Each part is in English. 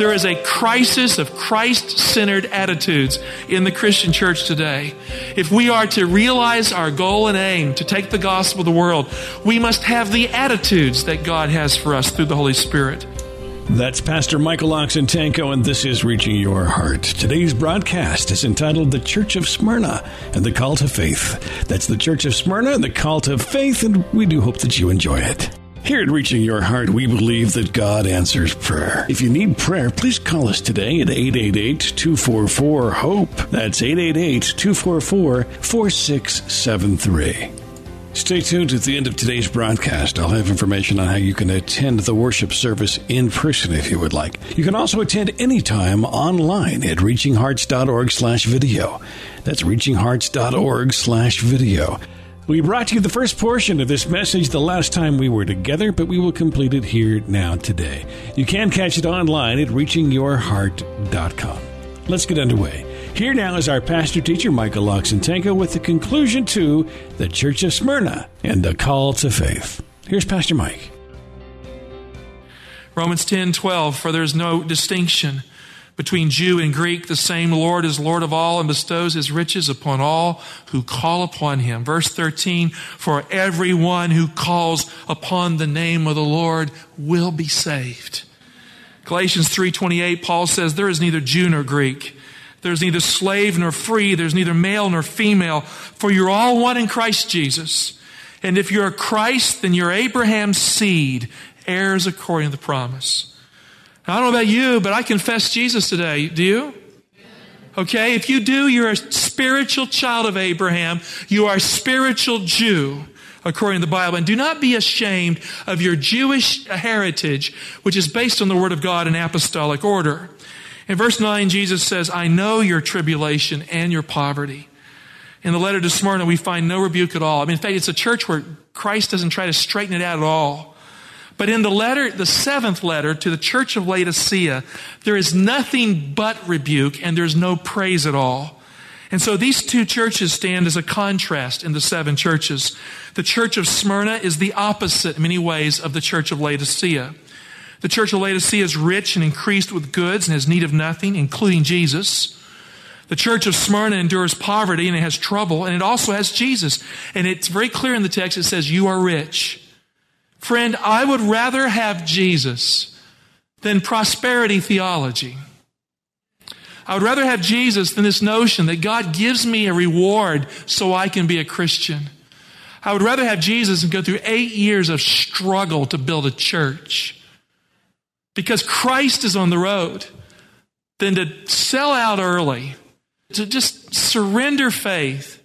There is a crisis of Christ centered attitudes in the Christian church today. If we are to realize our goal and aim to take the gospel to the world, we must have the attitudes that God has for us through the Holy Spirit. That's Pastor Michael Oxentenko, and this is Reaching Your Heart. Today's broadcast is entitled The Church of Smyrna and the Call to Faith. That's the Church of Smyrna and the Call to Faith, and we do hope that you enjoy it. Here at Reaching Your Heart, we believe that God answers prayer. If you need prayer, please call us today at 888 244 HOPE. That's 888 244 4673. Stay tuned at the end of today's broadcast. I'll have information on how you can attend the worship service in person if you would like. You can also attend anytime online at reachinghearts.org slash video. That's reachinghearts.org slash video. We brought you the first portion of this message the last time we were together, but we will complete it here now today. You can catch it online at reachingyourheart.com. Let's get underway. Here now is our pastor teacher, Michael Oxentenko, with the conclusion to the Church of Smyrna and the call to faith. Here's Pastor Mike. Romans 10 12, for there is no distinction between Jew and Greek, the same Lord is Lord of all and bestows his riches upon all who call upon him. Verse 13, for everyone who calls upon the name of the Lord will be saved. Galatians 3:28 Paul says there is neither Jew nor Greek. There's neither slave nor free, there's neither male nor female, for you're all one in Christ Jesus. And if you're a Christ, then you're Abraham's seed, heirs according to the promise. I don't know about you, but I confess Jesus today. Do you? Okay, if you do, you're a spiritual child of Abraham. You are a spiritual Jew, according to the Bible. And do not be ashamed of your Jewish heritage, which is based on the Word of God in apostolic order. In verse 9, Jesus says, I know your tribulation and your poverty. In the letter to Smyrna, we find no rebuke at all. I mean, in fact, it's a church where Christ doesn't try to straighten it out at all. But in the letter, the seventh letter to the church of Laodicea, there is nothing but rebuke and there's no praise at all. And so these two churches stand as a contrast in the seven churches. The church of Smyrna is the opposite in many ways of the church of Laodicea. The church of Laodicea is rich and increased with goods and has need of nothing, including Jesus. The church of Smyrna endures poverty and it has trouble and it also has Jesus. And it's very clear in the text, it says, you are rich. Friend, I would rather have Jesus than prosperity theology. I would rather have Jesus than this notion that God gives me a reward so I can be a Christian. I would rather have Jesus and go through eight years of struggle to build a church because Christ is on the road than to sell out early, to just surrender faith,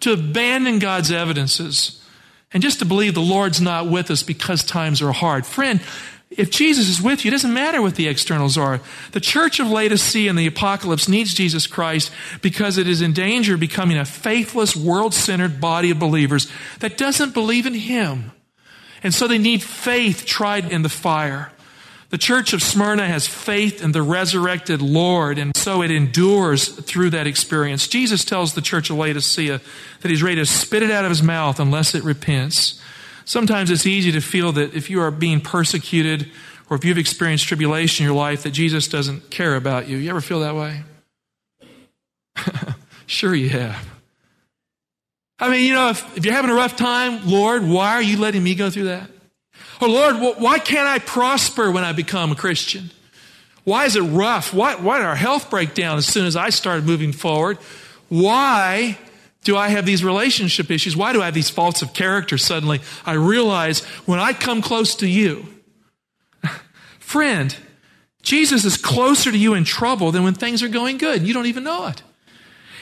to abandon God's evidences and just to believe the Lord's not with us because times are hard. Friend, if Jesus is with you, it doesn't matter what the externals are. The church of Laodicea in the apocalypse needs Jesus Christ because it is in danger of becoming a faithless, world centered body of believers that doesn't believe in Him. And so they need faith tried in the fire. The church of Smyrna has faith in the resurrected Lord, and so it endures through that experience. Jesus tells the church of Laodicea that he's ready to spit it out of his mouth unless it repents. Sometimes it's easy to feel that if you are being persecuted or if you've experienced tribulation in your life, that Jesus doesn't care about you. You ever feel that way? sure, you have. I mean, you know, if, if you're having a rough time, Lord, why are you letting me go through that? Oh, Lord, why can't I prosper when I become a Christian? Why is it rough? Why, why did our health break down as soon as I started moving forward? Why do I have these relationship issues? Why do I have these faults of character suddenly? I realize when I come close to you, friend, Jesus is closer to you in trouble than when things are going good. You don't even know it.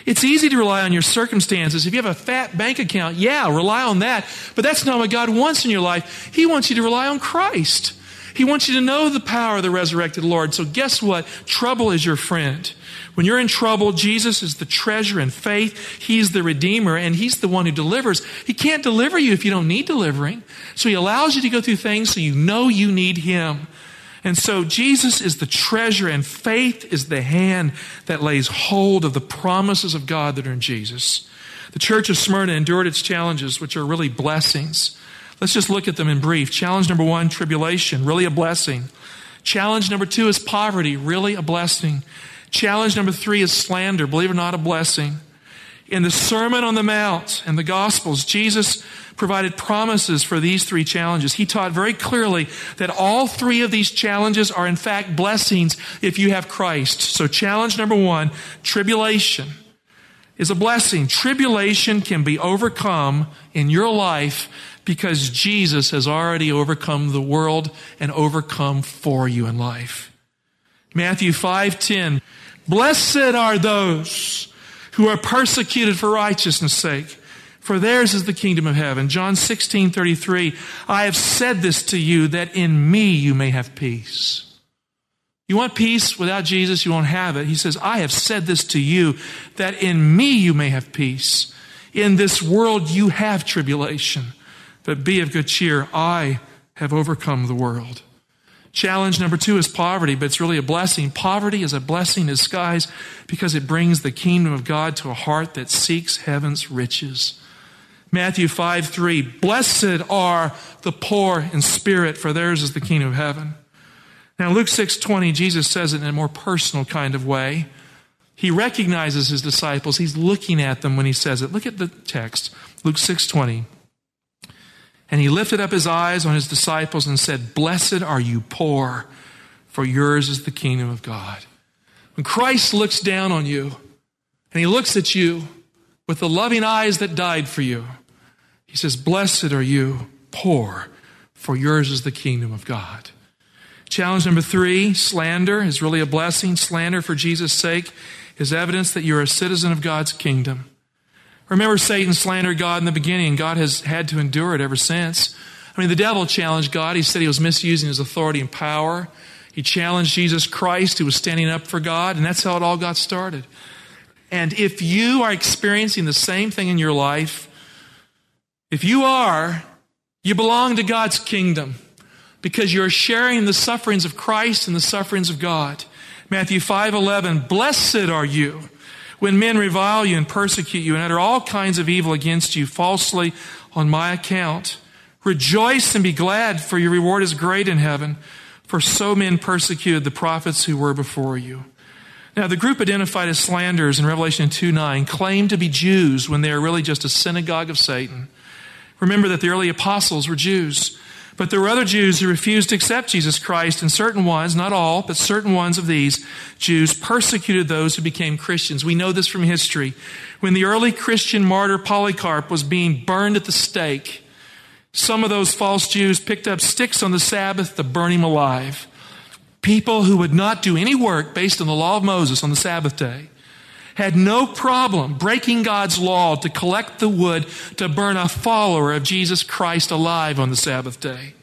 It's easy to rely on your circumstances. If you have a fat bank account, yeah, rely on that. But that's not what God wants in your life. He wants you to rely on Christ. He wants you to know the power of the resurrected Lord. So guess what? Trouble is your friend. When you're in trouble, Jesus is the treasure and faith. He's the Redeemer and He's the one who delivers. He can't deliver you if you don't need delivering. So He allows you to go through things so you know you need Him. And so Jesus is the treasure and faith is the hand that lays hold of the promises of God that are in Jesus. The church of Smyrna endured its challenges, which are really blessings. Let's just look at them in brief. Challenge number one, tribulation, really a blessing. Challenge number two is poverty, really a blessing. Challenge number three is slander, believe it or not, a blessing. In the Sermon on the Mount and the Gospels, Jesus provided promises for these three challenges. He taught very clearly that all three of these challenges are in fact blessings if you have Christ. So challenge number one, tribulation is a blessing. Tribulation can be overcome in your life because Jesus has already overcome the world and overcome for you in life. Matthew 5:10 Blessed are those who are persecuted for righteousness' sake, for theirs is the kingdom of heaven. John 16:33 I have said this to you that in me you may have peace. You want peace without Jesus, you won't have it. He says, I have said this to you that in me you may have peace. In this world you have tribulation, but be of good cheer. I have overcome the world. Challenge number two is poverty, but it's really a blessing. Poverty is a blessing in disguise because it brings the kingdom of God to a heart that seeks heaven's riches. Matthew 5 3, blessed are the poor in spirit, for theirs is the kingdom of heaven. Now, Luke 6:20, Jesus says it in a more personal kind of way. He recognizes his disciples. He's looking at them when he says it. Look at the text. Luke 6:20. And he lifted up his eyes on his disciples and said, "Blessed are you poor, for yours is the kingdom of God." When Christ looks down on you and he looks at you with the loving eyes that died for you, he says, "Blessed are you poor, for yours is the kingdom of God." Challenge number three slander is really a blessing. Slander for Jesus' sake is evidence that you're a citizen of God's kingdom. Remember, Satan slandered God in the beginning, and God has had to endure it ever since. I mean, the devil challenged God. He said he was misusing his authority and power. He challenged Jesus Christ, who was standing up for God, and that's how it all got started. And if you are experiencing the same thing in your life, if you are, you belong to God's kingdom because you're sharing the sufferings of Christ and the sufferings of God. Matthew 5:11 Blessed are you when men revile you and persecute you and utter all kinds of evil against you falsely on my account. Rejoice and be glad for your reward is great in heaven for so men persecuted the prophets who were before you. Now, the group identified as slanderers in Revelation 2 9 claimed to be Jews when they are really just a synagogue of Satan. Remember that the early apostles were Jews. But there were other Jews who refused to accept Jesus Christ, and certain ones, not all, but certain ones of these Jews persecuted those who became Christians. We know this from history. When the early Christian martyr Polycarp was being burned at the stake, some of those false Jews picked up sticks on the Sabbath to burn him alive. People who would not do any work based on the law of Moses on the Sabbath day had no problem breaking God's law to collect the wood to burn a follower of Jesus Christ alive on the Sabbath day.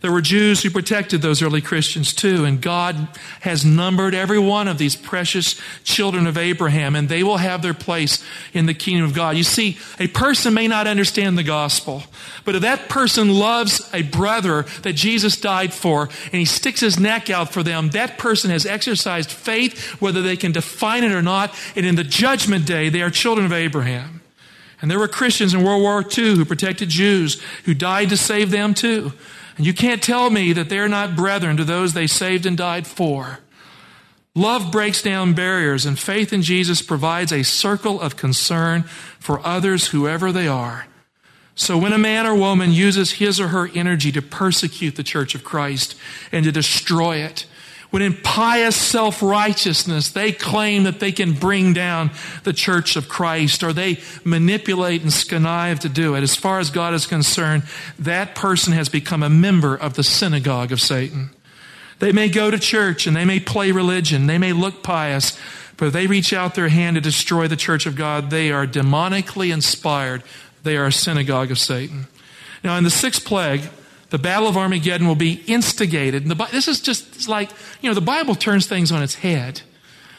There were Jews who protected those early Christians too, and God has numbered every one of these precious children of Abraham, and they will have their place in the kingdom of God. You see, a person may not understand the gospel, but if that person loves a brother that Jesus died for, and he sticks his neck out for them, that person has exercised faith, whether they can define it or not, and in the judgment day, they are children of Abraham. And there were Christians in World War II who protected Jews, who died to save them too. And you can't tell me that they're not brethren to those they saved and died for. Love breaks down barriers, and faith in Jesus provides a circle of concern for others, whoever they are. So when a man or woman uses his or her energy to persecute the church of Christ and to destroy it, when in pious self righteousness they claim that they can bring down the church of Christ or they manipulate and connive to do it, as far as God is concerned, that person has become a member of the synagogue of Satan. They may go to church and they may play religion, they may look pious, But if they reach out their hand to destroy the church of God, they are demonically inspired. They are a synagogue of Satan. Now, in the sixth plague, the battle of Armageddon will be instigated. And the, this is just like, you know, the Bible turns things on its head.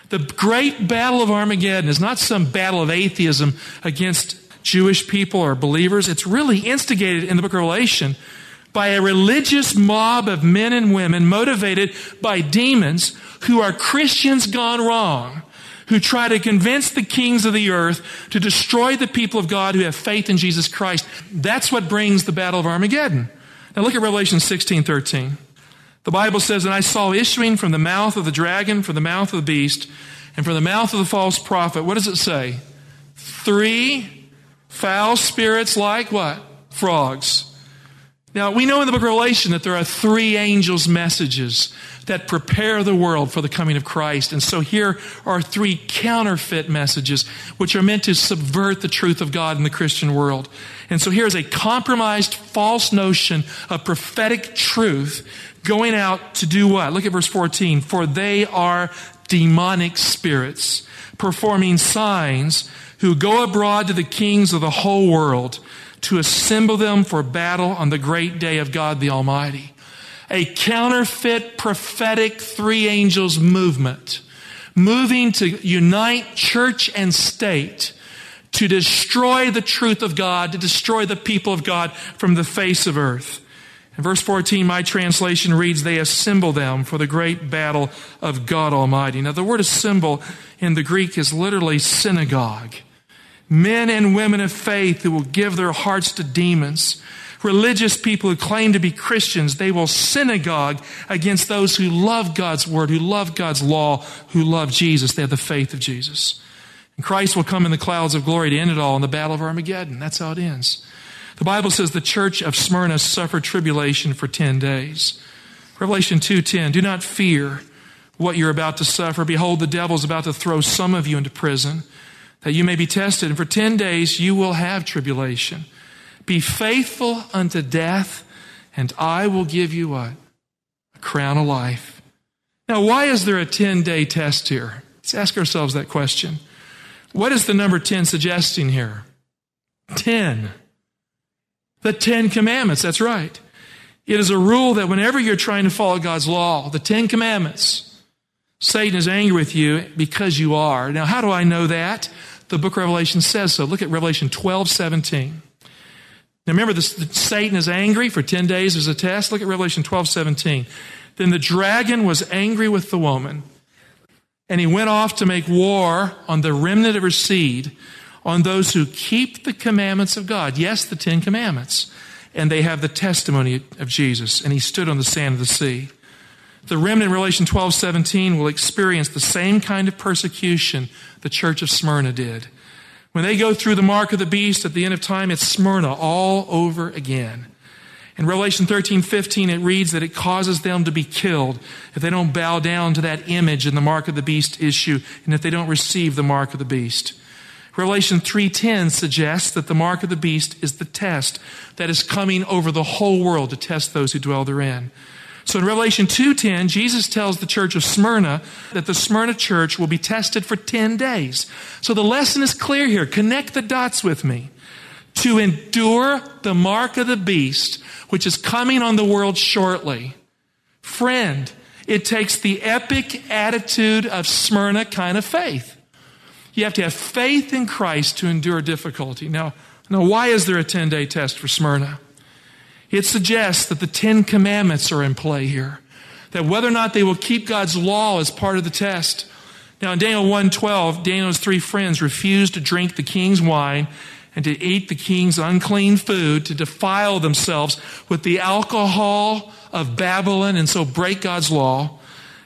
The great battle of Armageddon is not some battle of atheism against Jewish people or believers. It's really instigated in the book of Revelation by a religious mob of men and women motivated by demons who are Christians gone wrong, who try to convince the kings of the earth to destroy the people of God who have faith in Jesus Christ. That's what brings the battle of Armageddon. Now look at Revelation 16 13. The Bible says, And I saw issuing from the mouth of the dragon, from the mouth of the beast, and from the mouth of the false prophet, what does it say? Three foul spirits like what? Frogs. Now, we know in the book of Revelation that there are three angels' messages that prepare the world for the coming of Christ. And so here are three counterfeit messages which are meant to subvert the truth of God in the Christian world. And so here's a compromised false notion of prophetic truth going out to do what? Look at verse 14. For they are demonic spirits performing signs who go abroad to the kings of the whole world to assemble them for battle on the great day of God the Almighty. A counterfeit prophetic three angels movement, moving to unite church and state to destroy the truth of God, to destroy the people of God from the face of earth. In verse 14, my translation reads, They assemble them for the great battle of God Almighty. Now, the word assemble in the Greek is literally synagogue men and women of faith who will give their hearts to demons, religious people who claim to be Christians, they will synagogue against those who love God's word, who love God's law, who love Jesus. They have the faith of Jesus. And Christ will come in the clouds of glory to end it all in the battle of Armageddon. That's how it ends. The Bible says the church of Smyrna suffered tribulation for 10 days. Revelation 2:10 Do not fear what you're about to suffer. Behold, the devil is about to throw some of you into prison that you may be tested. And for 10 days you will have tribulation. Be faithful unto death, and I will give you what? A crown of life. Now, why is there a 10 day test here? Let's ask ourselves that question. What is the number 10 suggesting here? 10. The 10 commandments, that's right. It is a rule that whenever you're trying to follow God's law, the 10 commandments, Satan is angry with you because you are. Now, how do I know that? The book of Revelation says so. Look at Revelation 12, 17. Now remember, this, Satan is angry for 10 days as a test. Look at Revelation 12, 17. Then the dragon was angry with the woman, and he went off to make war on the remnant of her seed, on those who keep the commandments of God. Yes, the Ten Commandments. And they have the testimony of Jesus. And he stood on the sand of the sea. The remnant in Revelation 12, 17 will experience the same kind of persecution the church of Smyrna did. When they go through the mark of the beast at the end of time, it's Smyrna all over again. In Revelation 13, 15, it reads that it causes them to be killed if they don't bow down to that image in the mark of the beast issue and if they don't receive the mark of the beast. Revelation 3:10 suggests that the mark of the beast is the test that is coming over the whole world to test those who dwell therein. So in Revelation 2:10, Jesus tells the church of Smyrna that the Smyrna church will be tested for 10 days. So the lesson is clear here. Connect the dots with me. To endure the mark of the beast, which is coming on the world shortly. Friend, it takes the epic attitude of Smyrna kind of faith. You have to have faith in Christ to endure difficulty. Now, now why is there a 10 day test for Smyrna? It suggests that the Ten Commandments are in play here. That whether or not they will keep God's law is part of the test. Now in Daniel 1:12, Daniel's three friends refused to drink the king's wine and to eat the king's unclean food, to defile themselves with the alcohol of Babylon and so break God's law.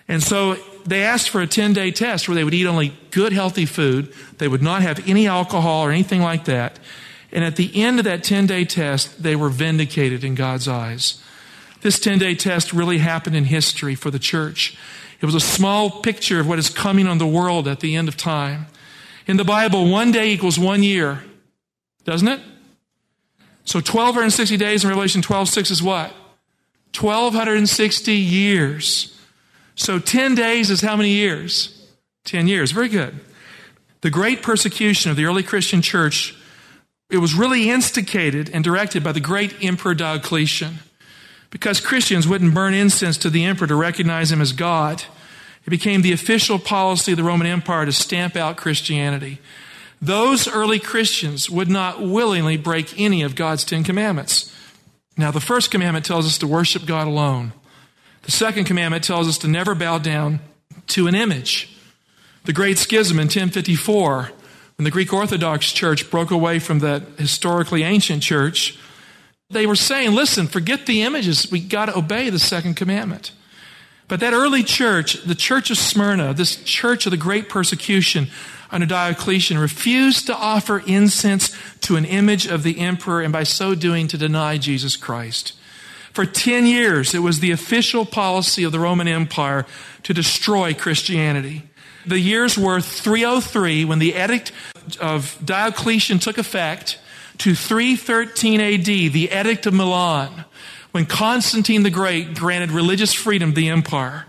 And so they asked for a 10 day test where they would eat only good, healthy food. They would not have any alcohol or anything like that. And at the end of that 10 day test, they were vindicated in God's eyes. This 10 day test really happened in history for the church. It was a small picture of what is coming on the world at the end of time. In the Bible, one day equals one year, doesn't it? So 1260 days in Revelation 12 6 is what? 1260 years. So 10 days is how many years? 10 years. Very good. The great persecution of the early Christian church, it was really instigated and directed by the great Emperor Diocletian. Because Christians wouldn't burn incense to the emperor to recognize him as God, it became the official policy of the Roman Empire to stamp out Christianity. Those early Christians would not willingly break any of God's Ten Commandments. Now, the first commandment tells us to worship God alone. The second commandment tells us to never bow down to an image. The Great Schism in 1054, when the Greek Orthodox Church broke away from that historically ancient church, they were saying, listen, forget the images. We got to obey the second commandment. But that early church, the church of Smyrna, this church of the great persecution under Diocletian, refused to offer incense to an image of the emperor and by so doing to deny Jesus Christ. For 10 years, it was the official policy of the Roman Empire to destroy Christianity. The years were 303 when the edict of Diocletian took effect to 313 AD, the edict of Milan when Constantine the Great granted religious freedom to the empire.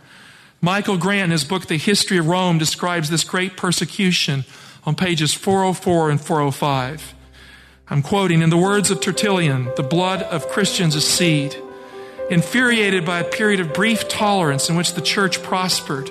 Michael Grant, in his book, The History of Rome, describes this great persecution on pages 404 and 405. I'm quoting, in the words of Tertullian, the blood of Christians is seed. Infuriated by a period of brief tolerance in which the church prospered,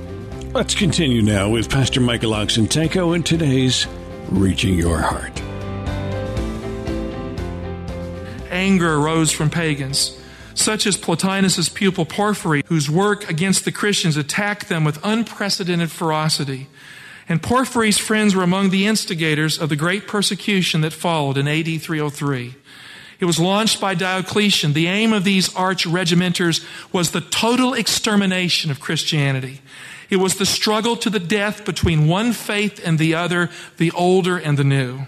Let's continue now with Pastor Michael Oxentenko in today's Reaching Your Heart. Anger arose from pagans, such as Plotinus' pupil Porphyry, whose work against the Christians attacked them with unprecedented ferocity. And Porphyry's friends were among the instigators of the great persecution that followed in AD 303. It was launched by Diocletian. The aim of these arch regimenters was the total extermination of Christianity. It was the struggle to the death between one faith and the other, the older and the new.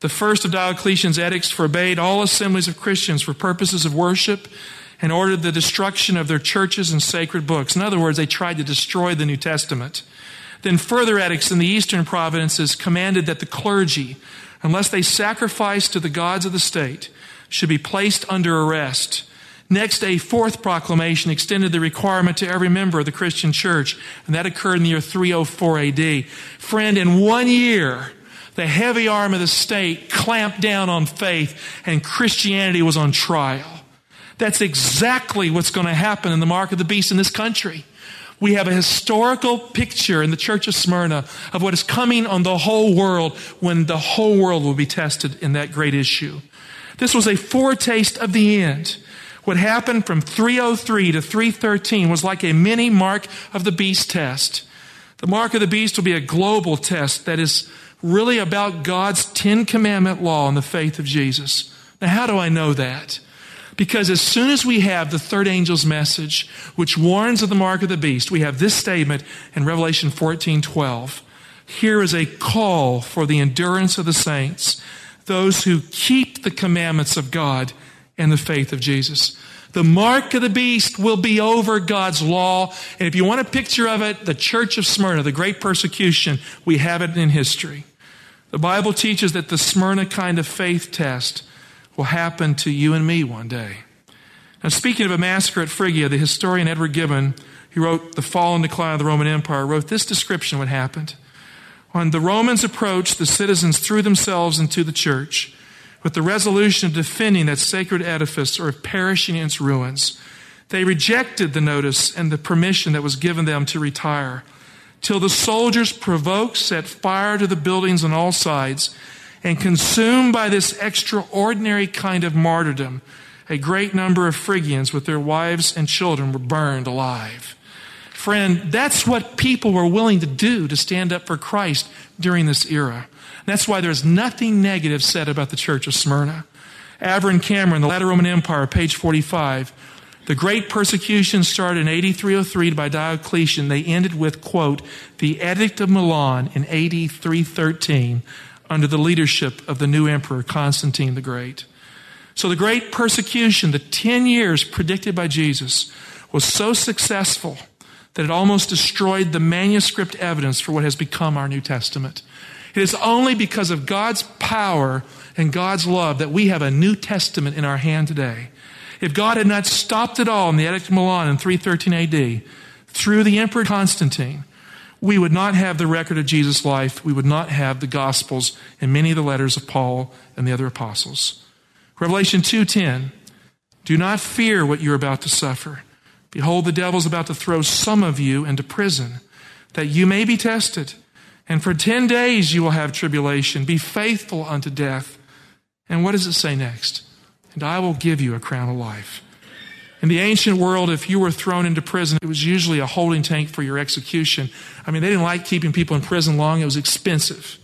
The first of Diocletian's edicts forbade all assemblies of Christians for purposes of worship and ordered the destruction of their churches and sacred books. In other words, they tried to destroy the New Testament. Then further edicts in the eastern provinces commanded that the clergy, unless they sacrificed to the gods of the state, should be placed under arrest Next, a fourth proclamation extended the requirement to every member of the Christian church, and that occurred in the year 304 AD. Friend, in one year, the heavy arm of the state clamped down on faith, and Christianity was on trial. That's exactly what's going to happen in the mark of the beast in this country. We have a historical picture in the church of Smyrna of what is coming on the whole world when the whole world will be tested in that great issue. This was a foretaste of the end. What happened from 303 to 313 was like a mini mark of the beast test. The mark of the beast will be a global test that is really about God's Ten Commandment law and the faith of Jesus. Now, how do I know that? Because as soon as we have the third angel's message, which warns of the mark of the beast, we have this statement in Revelation 14 12. Here is a call for the endurance of the saints, those who keep the commandments of God and the faith of Jesus. The mark of the beast will be over God's law. And if you want a picture of it, the church of Smyrna, the great persecution, we have it in history. The Bible teaches that the Smyrna kind of faith test will happen to you and me one day. Now, speaking of a massacre at Phrygia, the historian Edward Gibbon, who wrote The Fall and Decline of the Roman Empire, wrote this description of what happened. When the Romans approached, the citizens threw themselves into the church with the resolution of defending that sacred edifice or of perishing in its ruins. They rejected the notice and the permission that was given them to retire, till the soldiers, provoked, set fire to the buildings on all sides, and consumed by this extraordinary kind of martyrdom, a great number of Phrygians with their wives and children were burned alive. Friend, that's what people were willing to do to stand up for Christ during this era. That's why there's nothing negative said about the church of Smyrna. Averil Cameron, The Latter Roman Empire, page 45, The great persecution started in AD 303 by Diocletian. They ended with, quote, the Edict of Milan in AD 313 under the leadership of the new emperor, Constantine the Great. So the great persecution, the 10 years predicted by Jesus, was so successful that it almost destroyed the manuscript evidence for what has become our New Testament. It is only because of God's power and God's love that we have a New Testament in our hand today. If God had not stopped it all in the Edict of Milan in 313 AD, through the Emperor Constantine, we would not have the record of Jesus' life. We would not have the Gospels and many of the letters of Paul and the other apostles. Revelation 2:10 Do not fear what you're about to suffer. Behold the devil's about to throw some of you into prison that you may be tested. And for 10 days you will have tribulation. Be faithful unto death. And what does it say next? And I will give you a crown of life. In the ancient world, if you were thrown into prison, it was usually a holding tank for your execution. I mean, they didn't like keeping people in prison long, it was expensive.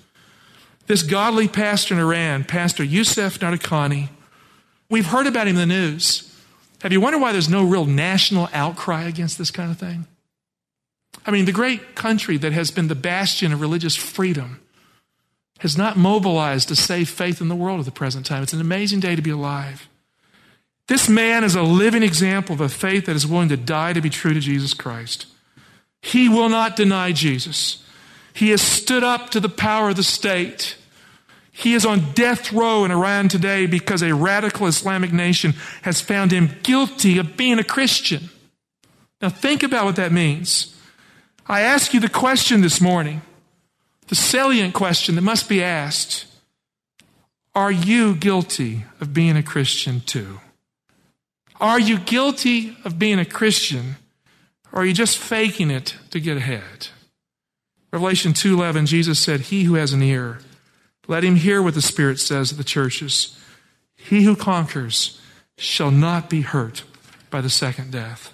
This godly pastor in Iran, Pastor Yusuf Nadarkhani, we've heard about him in the news. Have you wondered why there's no real national outcry against this kind of thing? I mean, the great country that has been the bastion of religious freedom has not mobilized to save faith in the world at the present time. It's an amazing day to be alive. This man is a living example of a faith that is willing to die to be true to Jesus Christ. He will not deny Jesus. He has stood up to the power of the state. He is on death row in Iran today because a radical Islamic nation has found him guilty of being a Christian. Now, think about what that means. I ask you the question this morning, the salient question that must be asked Are you guilty of being a Christian too? Are you guilty of being a Christian, or are you just faking it to get ahead? Revelation 2:11 Jesus said, "He who has an ear, let him hear what the Spirit says to the churches. He who conquers shall not be hurt by the second death."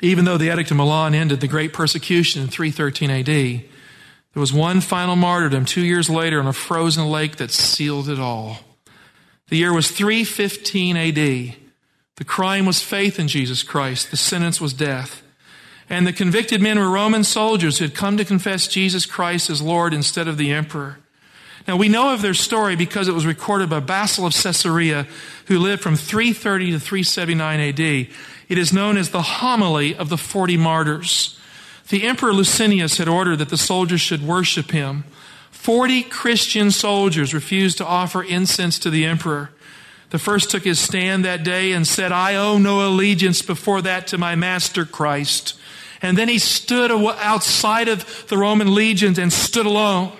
Even though the Edict of Milan ended the great persecution in 313 AD, there was one final martyrdom two years later on a frozen lake that sealed it all. The year was 315 AD. The crime was faith in Jesus Christ. The sentence was death. And the convicted men were Roman soldiers who had come to confess Jesus Christ as Lord instead of the emperor. Now we know of their story because it was recorded by Basil of Caesarea, who lived from 330 to 379 AD. It is known as the homily of the 40 martyrs. The Emperor Licinius had ordered that the soldiers should worship him. 40 Christian soldiers refused to offer incense to the emperor. The first took his stand that day and said, I owe no allegiance before that to my master Christ. And then he stood outside of the Roman legions and stood alone.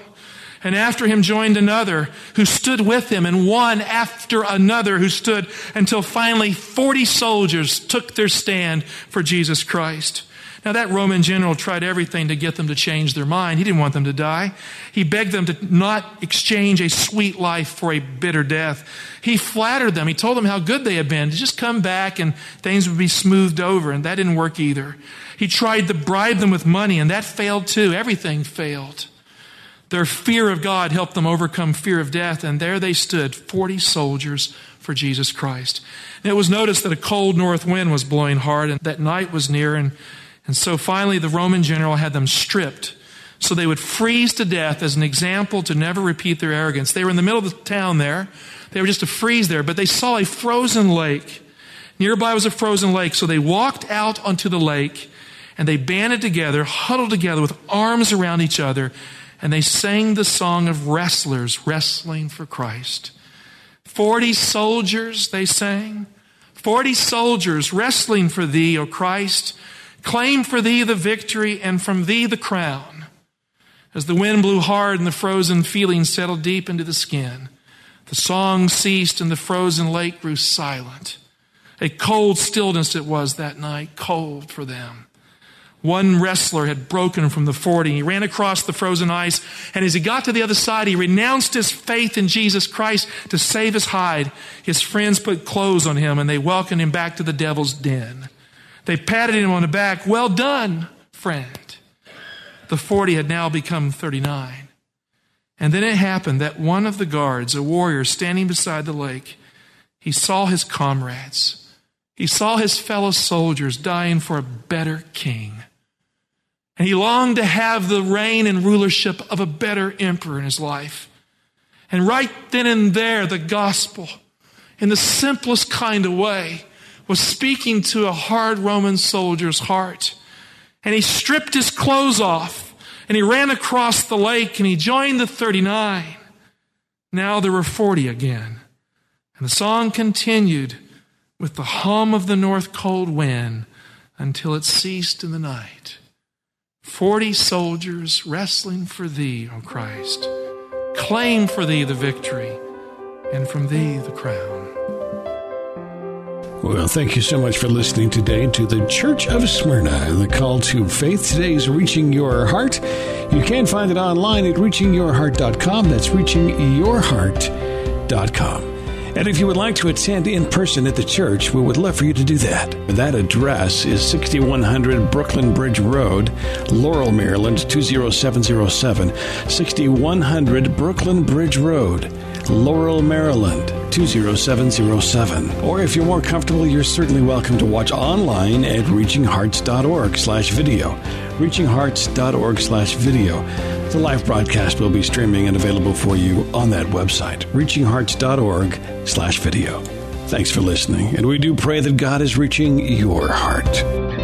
And after him joined another who stood with him, and one after another who stood until finally 40 soldiers took their stand for Jesus Christ. Now, that Roman general tried everything to get them to change their mind. He didn't want them to die. He begged them to not exchange a sweet life for a bitter death. He flattered them. He told them how good they had been, to just come back and things would be smoothed over, and that didn't work either. He tried to bribe them with money, and that failed too. Everything failed. Their fear of God helped them overcome fear of death, and there they stood, 40 soldiers for Jesus Christ. And it was noticed that a cold north wind was blowing hard, and that night was near, and, and so finally the Roman general had them stripped so they would freeze to death as an example to never repeat their arrogance. They were in the middle of the town there. They were just to freeze there, but they saw a frozen lake. Nearby was a frozen lake, so they walked out onto the lake and they banded together, huddled together with arms around each other, and they sang the song of wrestlers wrestling for Christ. Forty soldiers, they sang. Forty soldiers wrestling for thee, O Christ. Claim for thee the victory and from thee the crown. As the wind blew hard and the frozen feeling settled deep into the skin, the song ceased and the frozen lake grew silent. A cold stillness it was that night, cold for them. One wrestler had broken from the 40. He ran across the frozen ice, and as he got to the other side, he renounced his faith in Jesus Christ to save his hide. His friends put clothes on him, and they welcomed him back to the devil's den. They patted him on the back. Well done, friend. The 40 had now become 39. And then it happened that one of the guards, a warrior standing beside the lake, he saw his comrades. He saw his fellow soldiers dying for a better king. And he longed to have the reign and rulership of a better emperor in his life. And right then and there, the gospel, in the simplest kind of way, was speaking to a hard Roman soldier's heart. And he stripped his clothes off and he ran across the lake and he joined the 39. Now there were 40 again. And the song continued with the hum of the north cold wind until it ceased in the night. Forty soldiers wrestling for thee, O Christ. Claim for thee the victory, and from thee the crown. Well, thank you so much for listening today to the Church of Smyrna, the call to faith. Today's Reaching Your Heart. You can find it online at reachingyourheart.com. That's reachingyourheart.com. And if you would like to attend in person at the church, we would love for you to do that. That address is 6100 Brooklyn Bridge Road, Laurel, Maryland 20707. 6100 Brooklyn Bridge Road, Laurel, Maryland 20707. Or if you're more comfortable, you're certainly welcome to watch online at reachinghearts.org slash video. reachinghearts.org slash video. The live broadcast will be streaming and available for you on that website, reachinghearts.org slash video. Thanks for listening, and we do pray that God is reaching your heart.